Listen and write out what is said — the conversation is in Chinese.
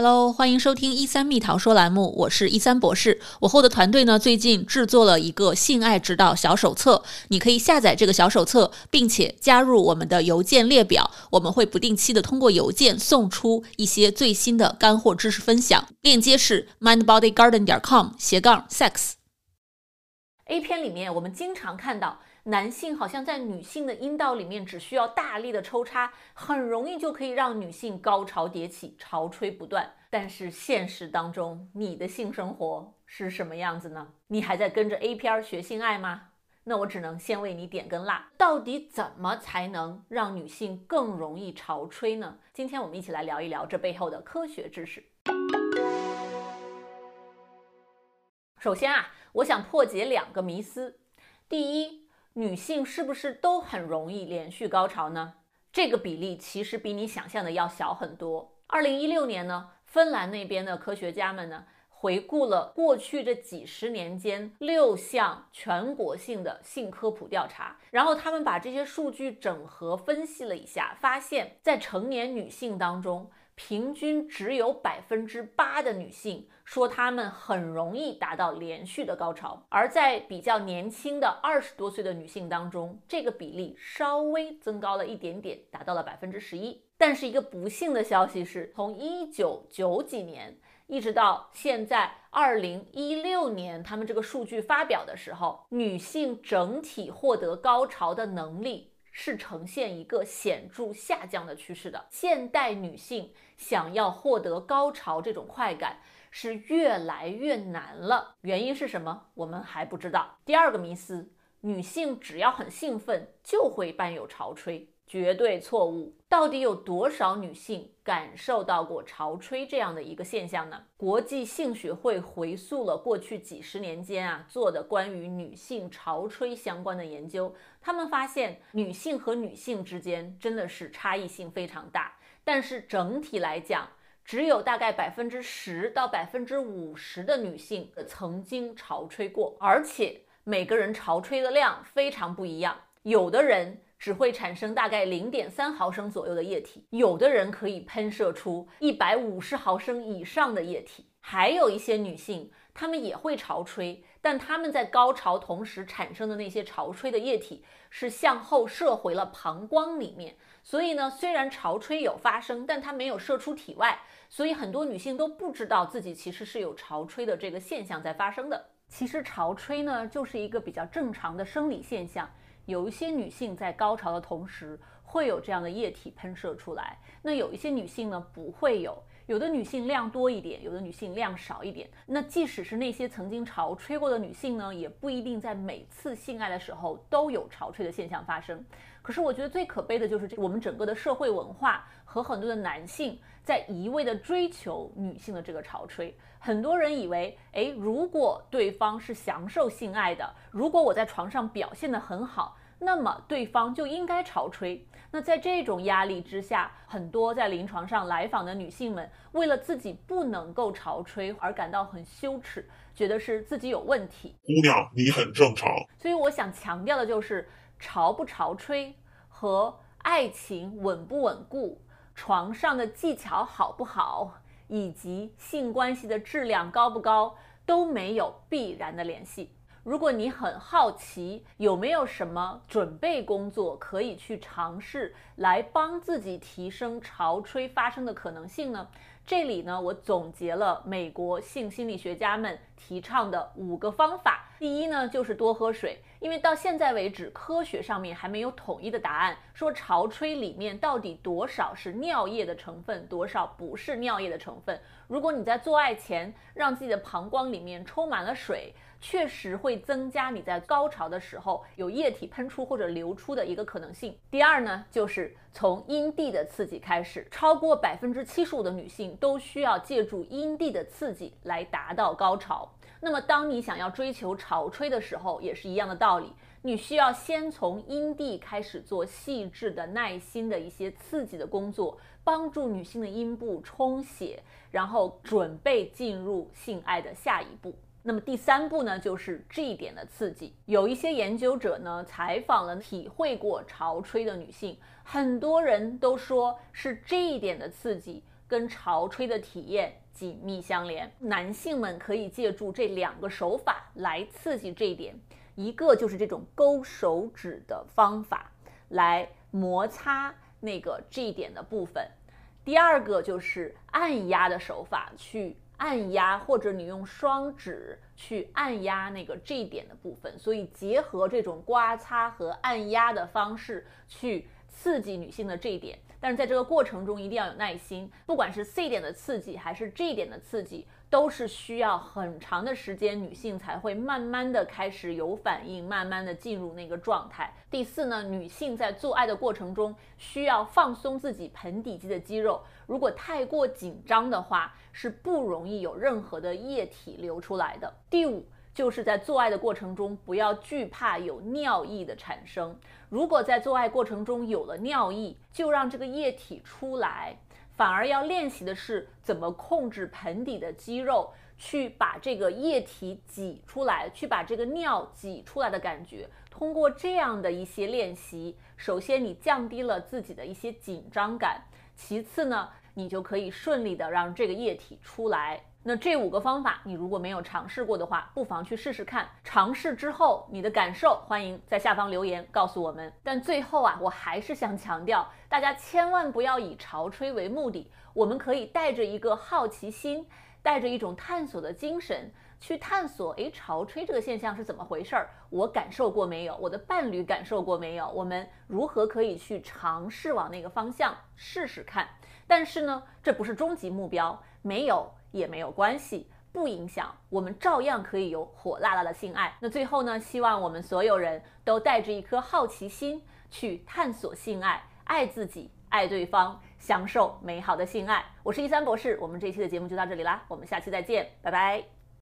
Hello，欢迎收听一三蜜桃说栏目，我是一三博士。我后的团队呢，最近制作了一个性爱指导小手册，你可以下载这个小手册，并且加入我们的邮件列表，我们会不定期的通过邮件送出一些最新的干货知识分享。链接是 mindbodygarden 点 com 斜杠 sex。A 片里面我们经常看到。男性好像在女性的阴道里面只需要大力的抽插，很容易就可以让女性高潮迭起，潮吹不断。但是现实当中，你的性生活是什么样子呢？你还在跟着 A 片学性爱吗？那我只能先为你点根蜡。到底怎么才能让女性更容易潮吹呢？今天我们一起来聊一聊这背后的科学知识。首先啊，我想破解两个迷思。第一。女性是不是都很容易连续高潮呢？这个比例其实比你想象的要小很多。二零一六年呢，芬兰那边的科学家们呢，回顾了过去这几十年间六项全国性的性科普调查，然后他们把这些数据整合分析了一下，发现，在成年女性当中。平均只有百分之八的女性说她们很容易达到连续的高潮，而在比较年轻的二十多岁的女性当中，这个比例稍微增高了一点点，达到了百分之十一。但是一个不幸的消息是，从一九九几年一直到现在二零一六年，他们这个数据发表的时候，女性整体获得高潮的能力。是呈现一个显著下降的趋势的。现代女性想要获得高潮这种快感是越来越难了，原因是什么？我们还不知道。第二个迷思，女性只要很兴奋就会伴有潮吹。绝对错误！到底有多少女性感受到过潮吹这样的一个现象呢？国际性学会回溯了过去几十年间啊做的关于女性潮吹相关的研究，他们发现女性和女性之间真的是差异性非常大，但是整体来讲，只有大概百分之十到百分之五十的女性曾经潮吹过，而且每个人潮吹的量非常不一样，有的人。只会产生大概零点三毫升左右的液体，有的人可以喷射出一百五十毫升以上的液体，还有一些女性，她们也会潮吹，但她们在高潮同时产生的那些潮吹的液体是向后射回了膀胱里面，所以呢，虽然潮吹有发生，但它没有射出体外，所以很多女性都不知道自己其实是有潮吹的这个现象在发生的。其实潮吹呢，就是一个比较正常的生理现象。有一些女性在高潮的同时会有这样的液体喷射出来，那有一些女性呢不会有，有的女性量多一点，有的女性量少一点。那即使是那些曾经潮吹过的女性呢，也不一定在每次性爱的时候都有潮吹的现象发生。可是我觉得最可悲的就是这我们整个的社会文化和很多的男性在一味的追求女性的这个潮吹。很多人以为，诶，如果对方是享受性爱的，如果我在床上表现得很好。那么对方就应该潮吹。那在这种压力之下，很多在临床上来访的女性们，为了自己不能够潮吹而感到很羞耻，觉得是自己有问题。姑娘，你很正常。所以我想强调的就是，潮不潮吹和爱情稳不稳固、床上的技巧好不好，以及性关系的质量高不高，都没有必然的联系。如果你很好奇有没有什么准备工作可以去尝试来帮自己提升潮吹发生的可能性呢？这里呢，我总结了美国性心理学家们提倡的五个方法。第一呢，就是多喝水，因为到现在为止，科学上面还没有统一的答案，说潮吹里面到底多少是尿液的成分，多少不是尿液的成分。如果你在做爱前让自己的膀胱里面充满了水，确实会增加你在高潮的时候有液体喷出或者流出的一个可能性。第二呢，就是从阴蒂的刺激开始，超过百分之七十五的女性都需要借助阴蒂的刺激来达到高潮。那么，当你想要追求潮吹的时候，也是一样的道理，你需要先从阴蒂开始做细致的、耐心的一些刺激的工作，帮助女性的阴部充血，然后准备进入性爱的下一步。那么第三步呢，就是 G 点的刺激。有一些研究者呢，采访了体会过潮吹的女性，很多人都说是 G 点的刺激跟潮吹的体验紧密相连。男性们可以借助这两个手法来刺激这一点，一个就是这种勾手指的方法来摩擦那个 G 点的部分，第二个就是按压的手法去。按压，或者你用双指去按压那个 G 点的部分，所以结合这种刮擦和按压的方式去刺激女性的这一点。但是在这个过程中一定要有耐心，不管是 C 点的刺激还是 G 点的刺激。都是需要很长的时间，女性才会慢慢的开始有反应，慢慢的进入那个状态。第四呢，女性在做爱的过程中需要放松自己盆底肌的肌肉，如果太过紧张的话，是不容易有任何的液体流出来的。第五，就是在做爱的过程中不要惧怕有尿意的产生，如果在做爱过程中有了尿意，就让这个液体出来。反而要练习的是怎么控制盆底的肌肉，去把这个液体挤出来，去把这个尿挤出来的感觉。通过这样的一些练习，首先你降低了自己的一些紧张感，其次呢，你就可以顺利的让这个液体出来。那这五个方法，你如果没有尝试过的话，不妨去试试看。尝试之后，你的感受，欢迎在下方留言告诉我们。但最后啊，我还是想强调，大家千万不要以潮吹为目的。我们可以带着一个好奇心，带着一种探索的精神去探索。诶，潮吹这个现象是怎么回事儿？我感受过没有？我的伴侣感受过没有？我们如何可以去尝试往那个方向试试看？但是呢，这不是终极目标，没有。也没有关系，不影响，我们照样可以有火辣辣的性爱。那最后呢，希望我们所有人都带着一颗好奇心去探索性爱，爱自己，爱对方，享受美好的性爱。我是一三博士，我们这期的节目就到这里啦，我们下期再见，拜拜。